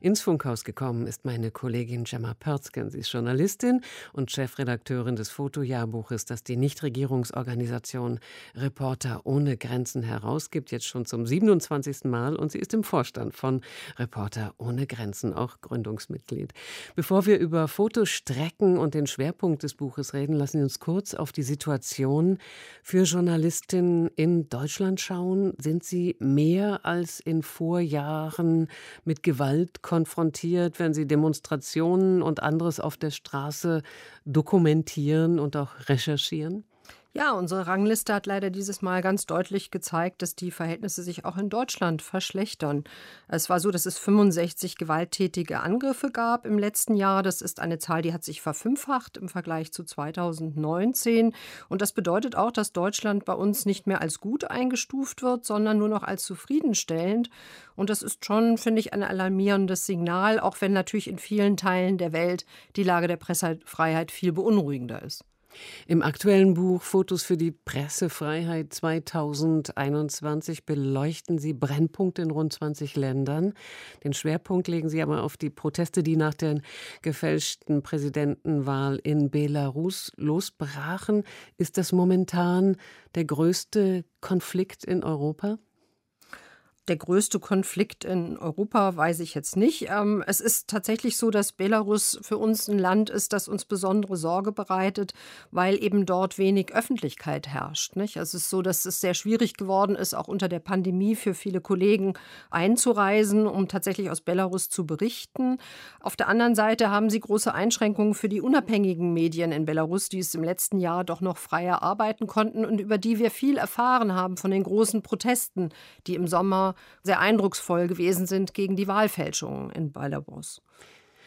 ins Funkhaus gekommen ist meine Kollegin Gemma Pörzgen. Sie ist Journalistin und Chefredakteurin des Fotojahrbuches, das die Nichtregierungsorganisation Reporter ohne Grenzen herausgibt, jetzt schon zum 27. Mal. Und sie ist im Vorstand von Reporter ohne Grenzen, auch Gründungsmitglied. Bevor wir über Fotostrecken und den Schwerpunkt des Buches reden, lassen Sie uns kurz auf die Situation für Journalistinnen in Deutschland schauen. Sind sie mehr als in Vorjahren mit Gewalt konfrontiert, wenn sie Demonstrationen und anderes auf der Straße dokumentieren und auch recherchieren? Ja, unsere Rangliste hat leider dieses Mal ganz deutlich gezeigt, dass die Verhältnisse sich auch in Deutschland verschlechtern. Es war so, dass es 65 gewalttätige Angriffe gab im letzten Jahr. Das ist eine Zahl, die hat sich verfünffacht im Vergleich zu 2019. Und das bedeutet auch, dass Deutschland bei uns nicht mehr als gut eingestuft wird, sondern nur noch als zufriedenstellend. Und das ist schon, finde ich, ein alarmierendes Signal, auch wenn natürlich in vielen Teilen der Welt die Lage der Pressefreiheit viel beunruhigender ist. Im aktuellen Buch Fotos für die Pressefreiheit 2021 beleuchten Sie Brennpunkte in rund 20 Ländern. Den Schwerpunkt legen Sie aber auf die Proteste, die nach der gefälschten Präsidentenwahl in Belarus losbrachen. Ist das momentan der größte Konflikt in Europa? Der größte Konflikt in Europa, weiß ich jetzt nicht. Ähm, es ist tatsächlich so, dass Belarus für uns ein Land ist, das uns besondere Sorge bereitet, weil eben dort wenig Öffentlichkeit herrscht. Nicht? Es ist so, dass es sehr schwierig geworden ist, auch unter der Pandemie für viele Kollegen einzureisen, um tatsächlich aus Belarus zu berichten. Auf der anderen Seite haben sie große Einschränkungen für die unabhängigen Medien in Belarus, die es im letzten Jahr doch noch freier arbeiten konnten und über die wir viel erfahren haben von den großen Protesten, die im Sommer sehr eindrucksvoll gewesen sind gegen die Wahlfälschungen in Belarus.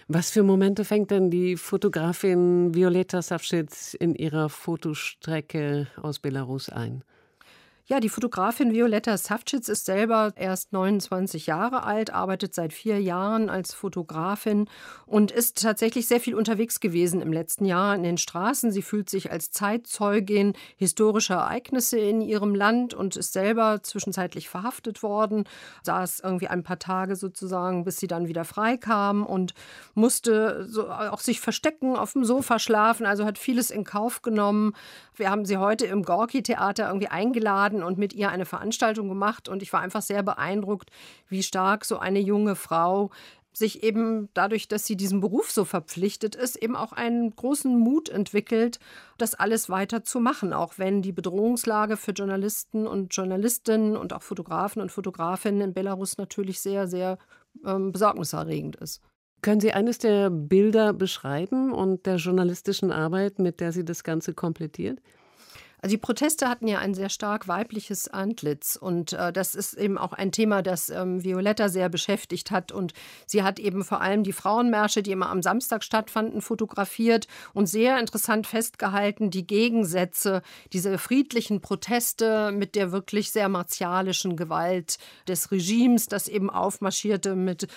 Was für Momente fängt denn die Fotografin Violeta Savschitz in ihrer Fotostrecke aus Belarus ein? Ja, die Fotografin Violetta Savcic ist selber erst 29 Jahre alt, arbeitet seit vier Jahren als Fotografin und ist tatsächlich sehr viel unterwegs gewesen im letzten Jahr in den Straßen. Sie fühlt sich als Zeitzeugin historischer Ereignisse in ihrem Land und ist selber zwischenzeitlich verhaftet worden, saß irgendwie ein paar Tage sozusagen, bis sie dann wieder freikam und musste so auch sich verstecken, auf dem Sofa schlafen, also hat vieles in Kauf genommen. Wir haben sie heute im Gorki-Theater irgendwie eingeladen eingeladen und mit ihr eine Veranstaltung gemacht. Und ich war einfach sehr beeindruckt, wie stark so eine junge Frau sich eben dadurch, dass sie diesem Beruf so verpflichtet ist, eben auch einen großen Mut entwickelt, das alles weiter zu machen, auch wenn die Bedrohungslage für Journalisten und Journalistinnen und auch Fotografen und Fotografinnen in Belarus natürlich sehr, sehr ähm, besorgniserregend ist. Können Sie eines der Bilder beschreiben und der journalistischen Arbeit, mit der sie das Ganze komplettiert? Also die Proteste hatten ja ein sehr stark weibliches Antlitz und äh, das ist eben auch ein Thema, das ähm, Violetta sehr beschäftigt hat und sie hat eben vor allem die Frauenmärsche, die immer am Samstag stattfanden, fotografiert und sehr interessant festgehalten die Gegensätze, diese friedlichen Proteste mit der wirklich sehr martialischen Gewalt des Regimes, das eben aufmarschierte mit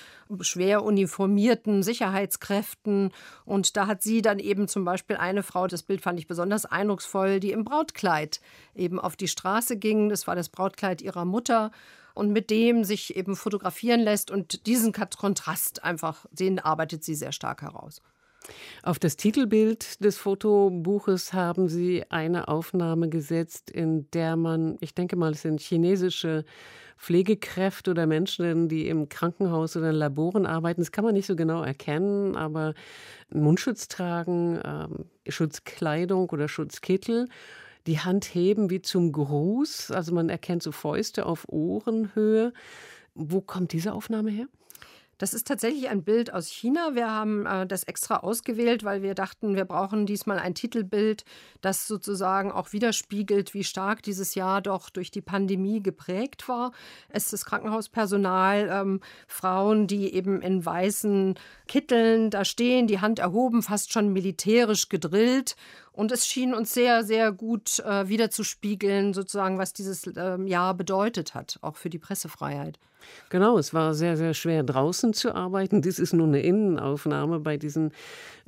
schwer uniformierten Sicherheitskräften. Und da hat sie dann eben zum Beispiel eine Frau, das Bild fand ich besonders eindrucksvoll, die im Braut Brautkleid eben auf die Straße ging. Das war das Brautkleid ihrer Mutter und mit dem sich eben fotografieren lässt. Und diesen Kontrast einfach, den arbeitet sie sehr stark heraus. Auf das Titelbild des Fotobuches haben Sie eine Aufnahme gesetzt, in der man, ich denke mal, es sind chinesische Pflegekräfte oder Menschen, die im Krankenhaus oder in Laboren arbeiten. Das kann man nicht so genau erkennen, aber Mundschutz tragen, ähm, Schutzkleidung oder Schutzkittel die Hand heben wie zum Gruß. Also man erkennt so Fäuste auf Ohrenhöhe. Wo kommt diese Aufnahme her? Das ist tatsächlich ein Bild aus China. Wir haben äh, das extra ausgewählt, weil wir dachten, wir brauchen diesmal ein Titelbild, das sozusagen auch widerspiegelt, wie stark dieses Jahr doch durch die Pandemie geprägt war. Es ist Krankenhauspersonal, ähm, Frauen, die eben in weißen Kitteln da stehen, die Hand erhoben, fast schon militärisch gedrillt Und es schien uns sehr, sehr gut äh, wiederzuspiegeln, sozusagen, was dieses äh, Jahr bedeutet hat, auch für die Pressefreiheit. Genau, es war sehr, sehr schwer draußen zu arbeiten. Dies ist nur eine Innenaufnahme bei diesen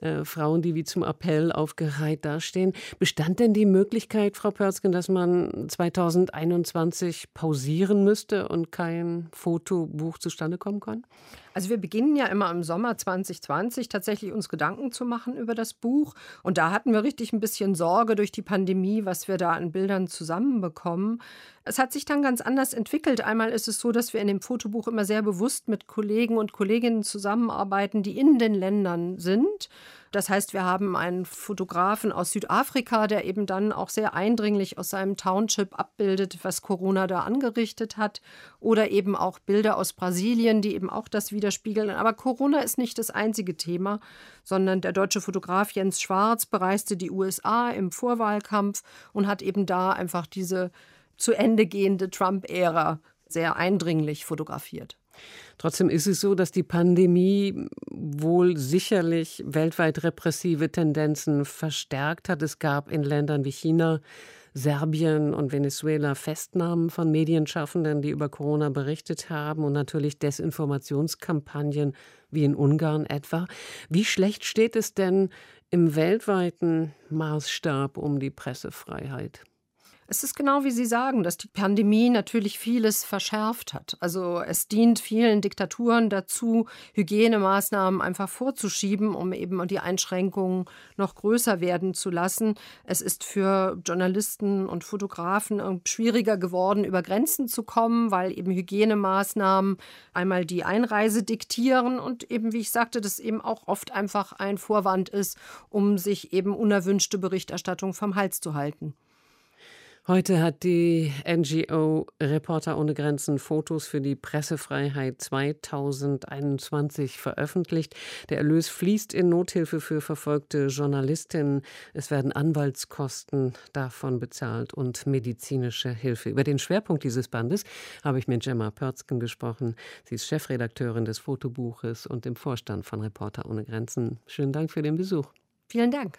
äh, Frauen, die wie zum Appell aufgereiht dastehen. Bestand denn die Möglichkeit, Frau Pörzgen, dass man 2021 pausieren müsste und kein Fotobuch zustande kommen kann? Also wir beginnen ja immer im Sommer 2020 tatsächlich uns Gedanken zu machen über das Buch. Und da hatten wir richtig ein bisschen Sorge durch die Pandemie, was wir da an Bildern zusammenbekommen. Es hat sich dann ganz anders entwickelt. Einmal ist es so, dass wir in dem Fotobuch immer sehr bewusst mit Kollegen und Kolleginnen zusammenarbeiten, die in den Ländern sind. Das heißt, wir haben einen Fotografen aus Südafrika, der eben dann auch sehr eindringlich aus seinem Township abbildet, was Corona da angerichtet hat. Oder eben auch Bilder aus Brasilien, die eben auch das widerspiegeln. Aber Corona ist nicht das einzige Thema, sondern der deutsche Fotograf Jens Schwarz bereiste die USA im Vorwahlkampf und hat eben da einfach diese zu Ende gehende Trump-Ära sehr eindringlich fotografiert. Trotzdem ist es so, dass die Pandemie wohl sicherlich weltweit repressive Tendenzen verstärkt hat. Es gab in Ländern wie China, Serbien und Venezuela Festnahmen von Medienschaffenden, die über Corona berichtet haben und natürlich Desinformationskampagnen wie in Ungarn etwa. Wie schlecht steht es denn im weltweiten Maßstab um die Pressefreiheit? Es ist genau wie Sie sagen, dass die Pandemie natürlich vieles verschärft hat. Also es dient vielen Diktaturen dazu, Hygienemaßnahmen einfach vorzuschieben, um eben die Einschränkungen noch größer werden zu lassen. Es ist für Journalisten und Fotografen schwieriger geworden, über Grenzen zu kommen, weil eben Hygienemaßnahmen einmal die Einreise diktieren und eben, wie ich sagte, das eben auch oft einfach ein Vorwand ist, um sich eben unerwünschte Berichterstattung vom Hals zu halten. Heute hat die NGO Reporter ohne Grenzen Fotos für die Pressefreiheit 2021 veröffentlicht. Der Erlös fließt in Nothilfe für verfolgte Journalistinnen. Es werden Anwaltskosten davon bezahlt und medizinische Hilfe. Über den Schwerpunkt dieses Bandes habe ich mit Gemma Pörzgen gesprochen. Sie ist Chefredakteurin des Fotobuches und im Vorstand von Reporter ohne Grenzen. Schönen Dank für den Besuch. Vielen Dank.